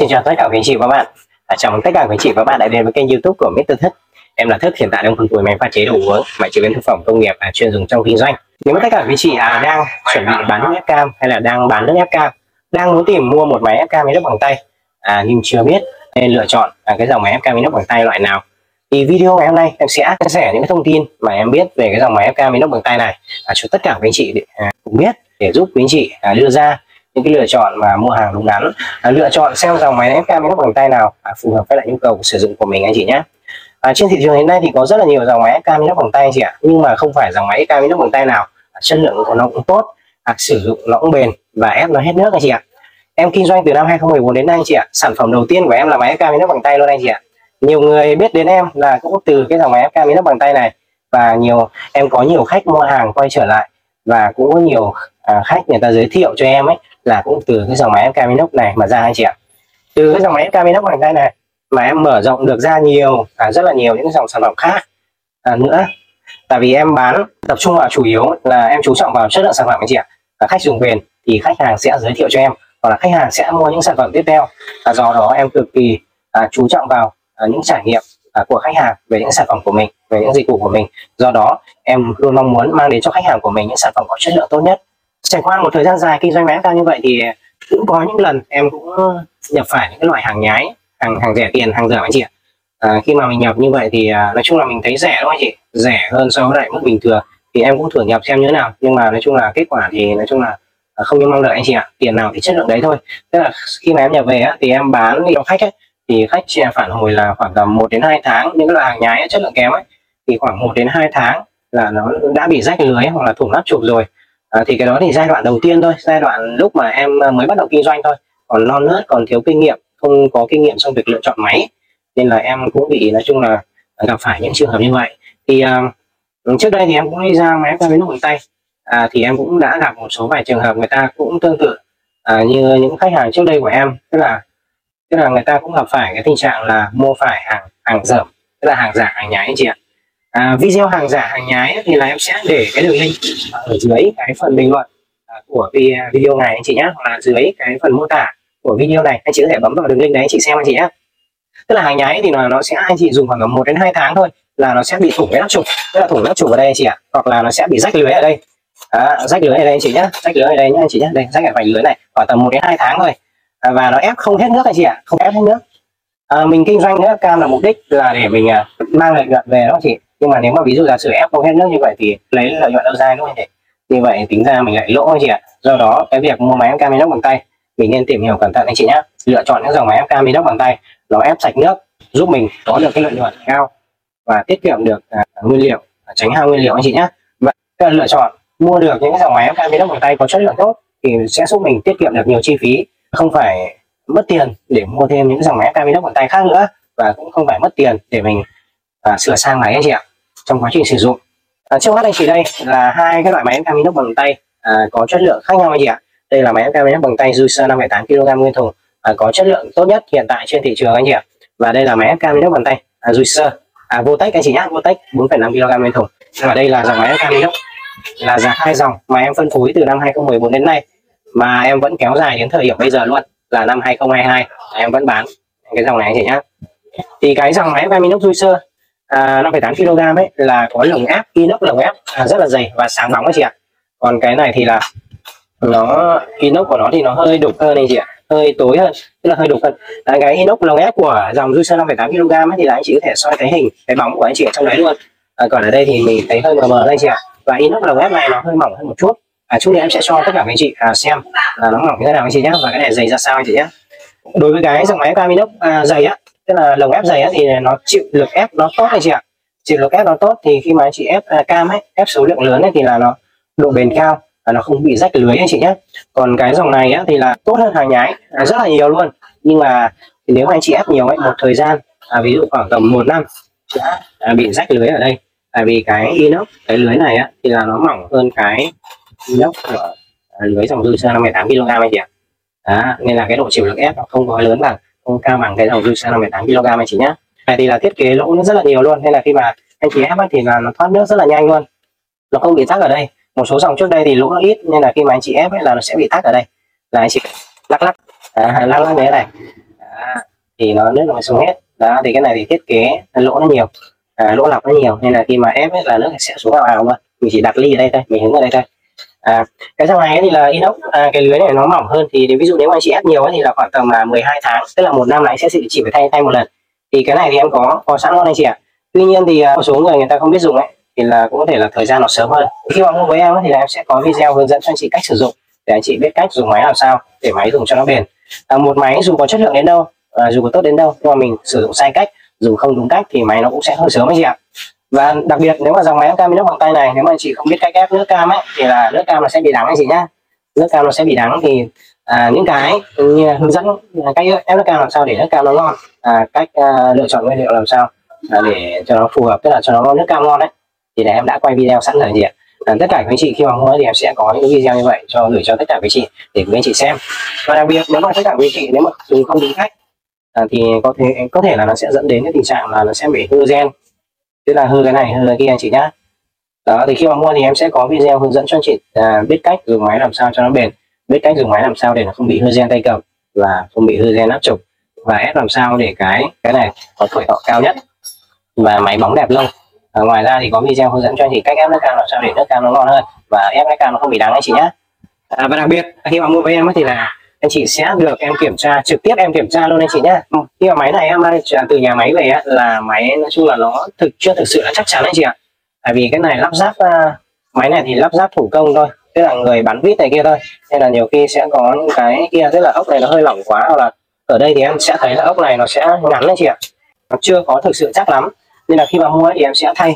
Xin chào tất cả quý anh chị và các bạn. À, chào mừng tất cả quý anh chị và các bạn đã đến với kênh YouTube của Mr. Thức. Em là Thức, hiện tại đang phân phối máy pha chế đồ uống, máy chế biến thực phẩm công nghiệp à, chuyên dùng trong kinh doanh. Nếu mà tất cả quý anh chị à, đang chuẩn bị bán nước ép cam hay là đang bán nước ép cam, đang muốn tìm mua một máy ép cam máy nước bằng tay à, nhưng chưa biết nên lựa chọn à, cái dòng máy ép cam máy nước bằng tay loại nào thì video ngày hôm nay em sẽ chia sẻ những cái thông tin mà em biết về cái dòng máy ép cam máy nước bằng tay này à, cho tất cả quý anh chị để, à, cùng biết để giúp quý anh chị à, đưa ra những cái lựa chọn mà mua hàng đúng đắn. À, lựa chọn xem dòng máy ép cam máy bằng tay nào à, phù hợp với lại nhu cầu sử dụng của mình anh chị nhé. À, trên thị trường hiện nay thì có rất là nhiều dòng máy ép cam máy bằng tay anh chị ạ. Nhưng mà không phải dòng máy ép cam máy bằng tay nào. À, chất lượng của nó cũng tốt à, sử dụng nó cũng bền và ép nó hết nước anh chị ạ. Em kinh doanh từ năm 2014 đến nay anh chị ạ. Sản phẩm đầu tiên của em là máy ép cam máy bằng tay luôn anh chị ạ. Nhiều người biết đến em là cũng từ cái dòng máy ép cam máy bằng tay này. Và nhiều em có nhiều khách mua hàng quay trở lại và cũng có nhiều à, khách người ta giới thiệu cho em ấy là cũng từ cái dòng máy MK Minox này mà ra anh chị ạ. Từ cái dòng máy MK Minox này đây này mà em mở rộng được ra nhiều à, rất là nhiều những dòng sản phẩm khác. À, nữa tại vì em bán tập trung vào chủ yếu là em chú trọng vào chất lượng sản phẩm anh chị ạ. À, khách dùng bền thì khách hàng sẽ giới thiệu cho em hoặc là khách hàng sẽ mua những sản phẩm tiếp theo. À, do đó em cực kỳ à, chú trọng vào à, những trải nghiệm à, của khách hàng về những sản phẩm của mình về những dịch vụ của mình. Do đó em luôn mong muốn mang đến cho khách hàng của mình những sản phẩm có chất lượng tốt nhất trải qua một thời gian dài kinh doanh bán cao như vậy thì cũng có những lần em cũng nhập phải những cái loại hàng nhái hàng hàng rẻ tiền hàng dở anh chị ạ. À, khi mà mình nhập như vậy thì à, nói chung là mình thấy rẻ đúng không anh chị? Rẻ hơn so với lại mức bình thường thì em cũng thử nhập xem như thế nào. Nhưng mà nói chung là kết quả thì nói chung là à, không như mong đợi anh chị ạ. Tiền nào thì chất lượng đấy thôi. Tức là khi mà em nhập về á, thì em bán đi cho khách ấy, thì khách chỉ phản hồi là khoảng tầm 1 đến 2 tháng. Những cái loại hàng nhái chất lượng kém ấy thì khoảng 1 đến 2 tháng là nó đã bị rách lưới hoặc là thủng nắp chụp rồi à, thì cái đó thì giai đoạn đầu tiên thôi giai đoạn lúc mà em ờ, mới bắt đầu kinh doanh thôi. Còn non nớt còn thiếu kinh nghiệm không có kinh nghiệm trong việc lựa chọn máy nên là em cũng bị nói chung là ờ, gặp phải những trường hợp như vậy. Thì à, trước đây thì em cũng đi ra máy quay với nút tay à, thì em cũng đã gặp một số vài trường hợp người ta cũng tương tự à, như những khách hàng trước đây của em. Tức là tức là người ta cũng gặp phải cái tình trạng là mua phải hàng hàng dởm tức là hàng giả hàng nhái anh chị ạ à, video hàng giả hàng nhái thì là em sẽ để cái đường link ở dưới cái phần bình luận à, của à, video này anh chị nhé hoặc là dưới cái phần mô tả của video này. Anh chị có thể bấm vào đường link đấy anh chị xem anh chị nhé tức là hàng nhái thì là nó sẽ anh chị dùng khoảng một đến hai tháng thôi là nó sẽ bị thủng cái nắp trục tức là thủng nắp trục ở đây anh chị ạ hoặc là nó sẽ bị rách lưới ở đây. À, rách lưới ở đây anh chị nhé rách lưới ở đây nhé anh chị nhé đây rách ở vành lưới này khoảng tầm một đến hai tháng thôi. À, và nó ép không hết nước anh chị ạ không ép hết nước. À, mình kinh doanh nước cam là mục đích là để mình à, mang lợi nhuận về đó chị nhưng mà nếu mà ví dụ giả sử ép không hết nước như vậy thì lấy lợi nhuận đâu ra đúng không chị? Như vậy tính ra mình lại lỗ anh chị ạ. Do đó cái việc mua máy ép cam inox bằng tay mình nên tìm hiểu cẩn thận anh chị nhé lựa chọn những dòng máy ép cam inox bằng tay nó ép sạch nước giúp mình có được cái lợi nhuận cao và tiết kiệm được à, nguyên liệu à, tránh hao nguyên liệu anh chị nhé và lựa chọn mua được những dòng máy ép cam inox bằng tay có chất lượng tốt thì sẽ giúp mình tiết kiệm được nhiều chi phí. Không phải mất tiền để mua thêm những dòng máy ép cam inox bằng tay khác nữa và cũng không phải mất tiền để mình à, sửa sang máy anh chị ạ trong quá trình sử dụng. À, trước mắt anh chị đây là hai cái loại máy ép cam inox bằng tay à, có chất lượng khác nhau anh chị ạ. Đây là máy ép cam inox bằng tay Juicer 5,8 kg nguyên thùng à, có chất lượng tốt nhất hiện tại trên thị trường anh chị ạ. Và đây là máy ép cam inox bằng tay à, Juicer à, Votech anh chị nhá Votech 4,5 kg nguyên thùng. Và đây là dòng máy ép cam inox là giá hai dòng mà em phân phối từ năm 2014 đến nay mà em vẫn kéo dài đến thời điểm bây giờ luôn là năm 2022 em vẫn bán cái dòng này anh chị nhá. Thì cái dòng máy ép cam inox Juicer à, 5,8 kg ấy là có lồng ép inox lồng ép à, rất là dày và sáng bóng anh chị ạ. Còn cái này thì là nó inox của nó thì nó hơi đục hơn anh chị ạ hơi tối hơn tức là hơi đục hơn. À, cái inox lồng ép của dòng Juicer 5,8 kg ấy thì là anh chị có thể soi cái hình cái bóng của anh chị ở trong đấy luôn. À, còn ở đây thì mình thấy hơi mờ mờ anh chị ạ. Và inox lồng ép này nó hơi mỏng hơn một chút. À, chút nữa em sẽ cho tất cả anh chị à, xem là nó mỏng như thế nào anh chị nhé và cái này dày ra sao anh chị nhé đối với cái dòng máy Caminox à, dày á tức là lồng ép dày thì nó chịu lực ép nó tốt anh chị ạ? Chịu lực ép nó tốt thì khi mà anh chị ép à, cam ấy ép số lượng lớn ấy, thì là nó độ bền cao và nó không bị rách lưới anh chị nhé còn cái dòng này á, thì là tốt hơn hàng nhái à, rất là nhiều luôn. Nhưng mà thì nếu mà anh chị ép nhiều ấy một thời gian à, ví dụ khoảng tầm một năm đã à, bị rách lưới ở đây. Tại vì cái inox cái lưới này á, thì là nó mỏng hơn cái inox của à, lưới dòng dư 5,8 kg anh chị ạ. À, nên là cái độ chịu lực ép nó không có lớn bằng không cao bằng cái dòng dư 5,8 kg anh chị nhé này thì là thiết kế lỗ nó rất là nhiều luôn nên là khi mà anh chị ép thì là nó thoát nước rất là nhanh luôn. Nó không bị tắc ở đây. Một số dòng trước đây thì lỗ nó ít nên là khi mà anh chị ép ấy là nó sẽ bị tắc ở đây. Là anh chị lắc lắc. À, lắc lắc thế này. À, thì nó nước nó xuống hết. Đó thì cái này thì thiết kế lỗ nó nhiều. À, lỗ lọc nó nhiều nên là khi mà ép ấy, là nước sẽ xuống vào vào luôn. Mình chỉ đặt ly ở đây thôi mình hứng ở đây thôi à, cái dòng này thì là inox à, cái lưới này nó mỏng hơn thì ví dụ nếu mà anh chị ép nhiều ấy, thì là khoảng tầm là 12 tháng tức là một năm này sẽ chỉ phải thay thay một lần. Thì cái này thì em có có sẵn luôn anh chị ạ. Tuy nhiên thì à, một số người người ta không biết dùng ấy thì là cũng có thể là thời gian nó sớm hơn. Khi mà mua với em thì là em sẽ có video hướng dẫn cho anh chị cách sử dụng để anh chị biết cách dùng máy làm sao để máy dùng cho nó bền. À, một máy dù có chất lượng đến đâu à, dù có tốt đến đâu nhưng mà mình sử dụng sai cách dùng không đúng cách thì máy nó cũng sẽ hơi sớm anh chị ạ và đặc biệt nếu mà dòng máy cam inox bằng tay này nếu mà anh chị không biết cách ép nước cam ấy thì là nước cam nó sẽ bị đắng anh chị nhá. Nước cam nó sẽ bị đắng thì à, những cái như hướng dẫn à, cách ép nước cam làm sao để nước cam nó ngon à, cách à, lựa chọn nguyên liệu làm sao à, để cho nó phù hợp tức là cho nó ngon nước cam ngon đấy. Thì là em đã quay video sẵn rồi gì ạ à, tất cả các anh chị khi mà mua thì em sẽ có những video như vậy cho gửi cho tất cả các anh chị để các anh chị xem. Và đặc biệt nếu mà tất cả các anh chị nếu mà dùng không đúng cách à, thì có thể có thể là nó sẽ dẫn đến cái tình trạng là nó sẽ bị hư gen tức là hư cái này hư cái kia anh chị nhá. Đó thì khi mà mua thì em sẽ có video hướng dẫn cho anh chị à, biết cách dùng máy làm sao cho nó bền biết cách dùng máy làm sao để nó không bị hư gen tay cầm và không bị hư gen áp trục và ép làm sao để cái cái này có tuổi thọ cao nhất và máy bóng đẹp lâu à, ngoài ra thì có video hướng dẫn cho anh chị cách ép nước cam làm sao để nước cam nó ngon hơn và ép nước cam nó không bị đắng anh chị nhé à, và đặc biệt khi mà mua với em thì là anh chị sẽ được em kiểm tra trực tiếp em kiểm tra luôn anh chị nhé ừ, khi mà máy này em từ nhà máy về là máy nói chung là nó thực chưa thực sự là chắc chắn anh chị ạ. Tại vì cái này lắp ráp à, máy này thì lắp ráp thủ công thôi tức là người bắn vít này kia thôi. Nên là nhiều khi sẽ có những cái kia tức là ốc này nó hơi lỏng quá hoặc là ở đây thì em sẽ thấy là ốc này nó sẽ ngắn anh chị ạ. Nó chưa có thực sự chắc lắm nên là khi mà mua thì em sẽ thay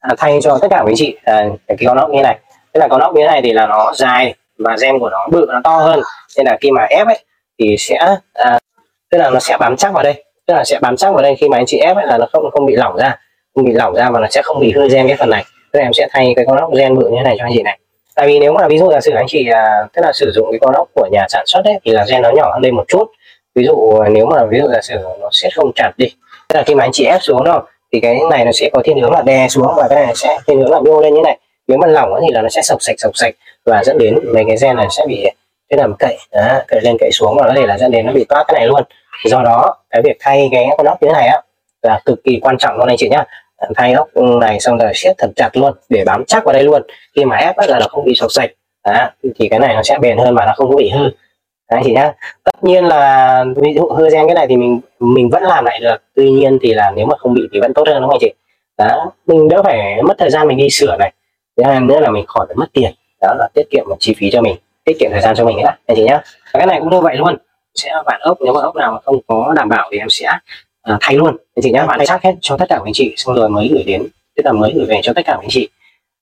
à, thay cho tất cả quý anh chị. À, cái con ốc như này. Tức là con ốc như này thì là nó dài và gen của nó bự nó to hơn. Nên là khi mà ép ấy thì sẽ à, tức là nó sẽ bám chắc vào đây. Tức là sẽ bám chắc vào đây khi mà anh chị ép ấy là nó không không bị lỏng ra không bị lỏng ra và nó sẽ không bị hư gen cái phần này. Tức là em sẽ thay cái con ốc gen bự như thế này cho anh chị này. Tại vì nếu mà ví dụ là sử anh chị à, tức là sử dụng cái con ốc của nhà sản xuất ấy thì là gen nó nhỏ hơn đây một chút. Ví dụ à, nếu mà ví dụ là sử nó sẽ không chặt đi. Tức là khi mà anh chị ép xuống đâu thì cái này nó sẽ có thiên hướng là đè xuống và cái này sẽ thiên hướng là nhô lên như này. Nếu mà lỏng thì là nó sẽ sọc sạch sọc sạch và dẫn đến mấy cái gen này sẽ bị cái làm cậy đó, cậy lên cậy xuống và có thể là dẫn đến nó bị toát cái này luôn. Do đó cái việc thay cái con ốc như thế này á là cực kỳ quan trọng luôn anh chị nhá. Thay ốc này xong rồi siết thật chặt luôn để bám chắc vào đây luôn. Khi mà ép là nó không bị sọc sạch đó, thì cái này nó sẽ bền hơn mà nó không có bị hư. Đấy chị nhá. Tất nhiên là ví dụ hư gen cái này thì mình mình vẫn làm lại được tuy nhiên thì là nếu mà không bị thì vẫn tốt hơn đúng không anh chị? Đó mình đỡ phải mất thời gian mình đi sửa này. Thứ hai nữa là mình khỏi phải mất tiền đó là tiết kiệm một chi phí cho mình tiết kiệm thời gian cho mình nữa anh chị nhá. Và cái này cũng như vậy luôn sẽ bản ốc nếu mà ốc nào mà không có đảm bảo thì em sẽ uh, thay luôn. Anh chị nhá bạn chắc hết cho tất cả các anh chị xong rồi mới gửi đến tức là mới gửi về cho tất cả các anh chị.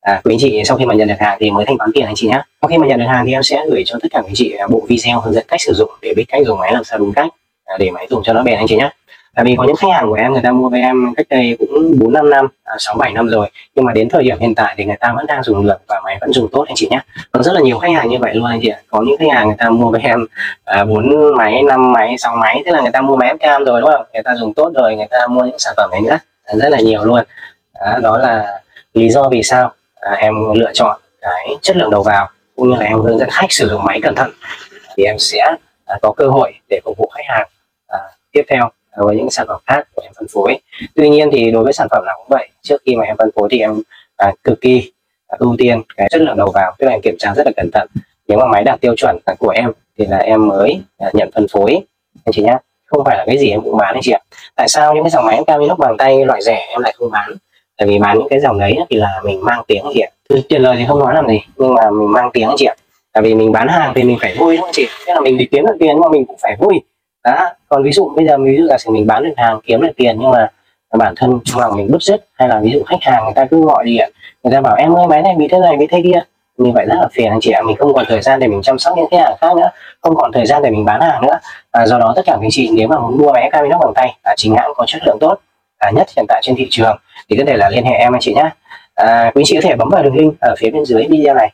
À, quý anh chị sau khi mà nhận được hàng thì mới thanh toán tiền anh chị nhé sau khi mà nhận được hàng thì em sẽ gửi cho tất cả anh chị à, bộ video hướng dẫn cách sử dụng để biết cách dùng máy làm sao đúng cách à, để máy dùng cho nó bền anh chị nhé tại vì có những khách hàng của em người ta mua với em cách đây cũng bốn năm năm à, sáu bảy năm rồi. Nhưng mà đến thời điểm hiện tại thì người ta vẫn đang dùng được và máy vẫn dùng tốt anh chị nhé. Có rất là nhiều khách hàng như vậy luôn anh chị ạ. Có những khách hàng người ta mua với em à, bốn máy năm máy sáu máy. Tức là người ta mua máy cam rồi đúng không? Người ta dùng tốt rồi người ta mua những sản phẩm này nữa. Rất là nhiều luôn. Đó, đó là lý do vì sao à, em lựa chọn cái chất lượng đầu vào cũng như là em hướng dẫn khách sử dụng máy cẩn thận. Thì em sẽ à, có cơ hội để phục vụ khách hàng à, tiếp theo. À, với những sản phẩm khác của em phân phối tuy nhiên thì đối với sản phẩm nào cũng vậy trước khi mà em phân phối thì em à, cực kỳ à, ưu tiên cái chất lượng đầu vào tức là em kiểm tra rất là cẩn thận. Nếu mà máy đạt tiêu chuẩn của em thì là em mới à, nhận phân phối anh chị nhé không phải là cái gì em cũng bán anh chị ạ. Tại sao những cái dòng máy em cao Caminox bằng tay loại rẻ em lại không bán? Tại vì bán những cái dòng đấy thì là mình mang tiếng anh chị ạ. Tiền lời thì không nói làm gì nhưng mà mình mang tiếng anh chị ạ. Tại vì mình bán hàng thì mình phải vui đúng không chị thế là mình đi kiếm được tiền nhưng mà mình cũng phải vui đó còn ví dụ bây giờ ví dụ là mình bán được hàng kiếm được tiền nhưng mà bản thân trong lòng mình bứt rứt hay là ví dụ khách hàng người ta cứ gọi điện người ta bảo em ơi máy này bị thế này bị thế kia. Như vậy rất là phiền anh chị ạ mình không còn thời gian để mình chăm sóc những khách hàng khác nữa không còn thời gian để mình bán hàng nữa. À, do đó tất cả anh chị nếu mà muốn mua máy camera bằng tay à, chính hãng có chất lượng tốt à, nhất hiện tại trên thị trường thì có thể là liên hệ em anh chị nhé à, quý chị có thể bấm vào đường link ở phía bên dưới video này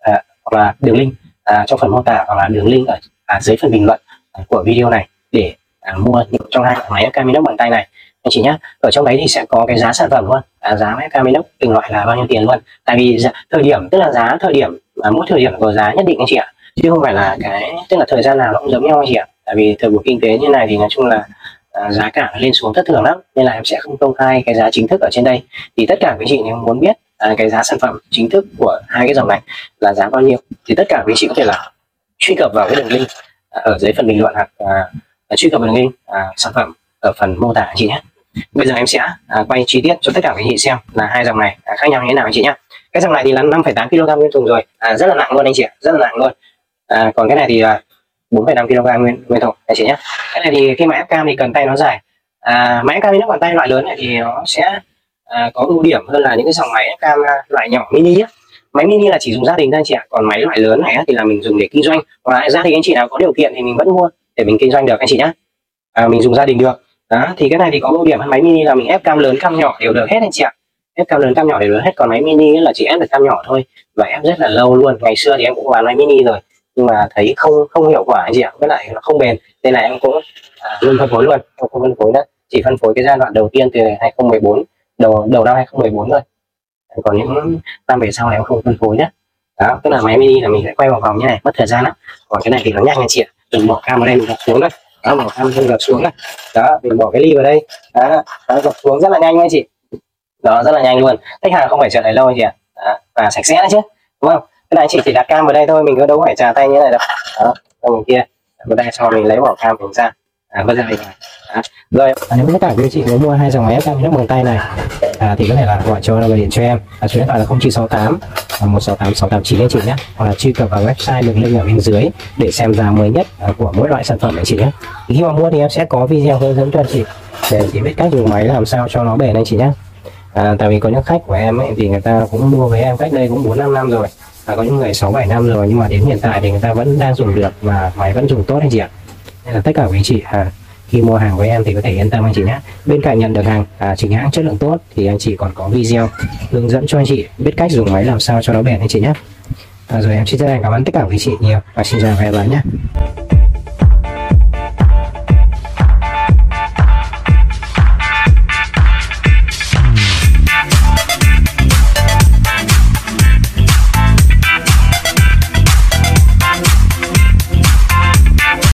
à, hoặc là đường link à, trong phần mô tả hoặc là đường link ở à, dưới phần bình luận của video này để à, mua những trong hai loại máy Caminox bằng tay này. Anh chị nhé ở trong đấy thì sẽ có cái giá sản phẩm luôn. À, giá máy Caminox từng loại là bao nhiêu tiền luôn? Tại vì giá, thời điểm tức là giá thời điểm à, mỗi thời điểm có giá nhất định anh chị ạ. Chứ không phải là cái tức là thời gian nào nó cũng giống nhau anh chị ạ. Tại vì thời buổi kinh tế như này thì nói chung là à, giá cả lên xuống thất thường lắm nên là em sẽ không công khai cái giá chính thức ở trên đây. Thì tất cả quý chị nếu muốn biết à, cái giá sản phẩm chính thức của hai cái dòng này là giá bao nhiêu thì tất cả quý chị có thể là truy cập vào cái đường link ở dưới phần bình luận hoặc à, à, truy cập vào link à, sản phẩm ở phần mô tả chị nhé. Bây giờ em sẽ à, quay chi tiết cho tất cả quý chị xem là hai dòng này à, khác nhau như thế nào anh chị nhé. Cái dòng này thì là 5,8 kg nguyên thùng rồi. À, rất là nặng luôn anh chị rất là nặng luôn. À, còn cái này thì là 4,5 kg nguyên nguyên thùng anh chị nhé. Cái này thì khi mà ép cam thì cần tay nó dài. À, máy ép cam nước bàn tay loại lớn này thì nó sẽ à, có ưu điểm hơn là những cái dòng máy ép cam à, loại nhỏ mini á máy mini là chỉ dùng gia đình thôi anh chị ạ. Còn máy loại lớn này thì là mình dùng để kinh doanh. Và gia đình anh chị nào có điều kiện thì mình vẫn mua để mình kinh doanh được anh chị nhé à, mình dùng gia đình được. Đó thì cái này thì có ưu điểm hơn máy mini là mình ép cam lớn cam nhỏ đều được hết anh chị ạ. Ép cam lớn cam nhỏ đều được hết. Còn máy mini là chỉ ép được cam nhỏ thôi. Và ép rất là lâu luôn. Ngày xưa thì em cũng bán máy mini rồi. Nhưng mà thấy không không hiệu quả anh chị ạ. Với lại nó không bền. Nên là em cũng à, luôn phân phối luôn. Không phân phối nữa. Chỉ phân phối cái giai đoạn đầu tiên từ 2014 đầu đầu năm 2014 thôi còn những năm về sau này em không phân phối nhé đó tức là máy mini là mình sẽ quay vào vòng như này mất thời gian lắm. Còn cái này thì nó nhanh anh chị ạ. Đừng bỏ cam vào đây mình gập xuống đây đó bỏ cam mình gập xuống đây đó mình bỏ cái ly vào đây. Đó, đó gập xuống rất là nhanh anh chị. Đó rất là nhanh luôn. Khách hàng không phải chờ đợi lâu anh chị ạ. Đó, và sạch sẽ nữa chứ đúng không? Cái này chị chỉ đặt cam vào đây thôi mình cứ đâu phải trà tay như này đâu. Đó còn kia. Vào đây sau mình lấy bỏ cam mình ra à, bây giờ mình à, rồi. À, nếu tất cả quý chị muốn mua hai dòng máy cam nước bằng tay này à, thì có thể là gọi cho gọi điện cho em. À, số điện thoại là 0968 168 689 anh chị nhé. Hoặc là truy cập vào website đường link ở bên dưới để xem giá mới nhất à, của mỗi loại sản phẩm anh chị nhé. Khi mà mua thì em sẽ có video hướng dẫn cho anh chị để chị biết cách dùng máy làm sao cho nó bền anh chị nhé. À, tại vì có những khách của em ấy, thì người ta cũng mua với em cách đây cũng bốn năm năm rồi. À, có những người sáu bảy năm rồi nhưng mà đến hiện tại thì người ta vẫn đang dùng được và máy vẫn dùng tốt anh chị ạ nên là tất cả quý anh chị. À, khi mua hàng với em thì có thể yên tâm anh chị nhé. Bên cạnh nhận được hàng à, chính hãng chất lượng tốt thì anh chị còn có video hướng dẫn cho anh chị biết cách dùng máy làm sao cho nó bền anh chị nhé. À, rồi em xin chân thành cảm ơn tất cả quý chị nhiều. Và xin chào và hẹn gặp lại nhé.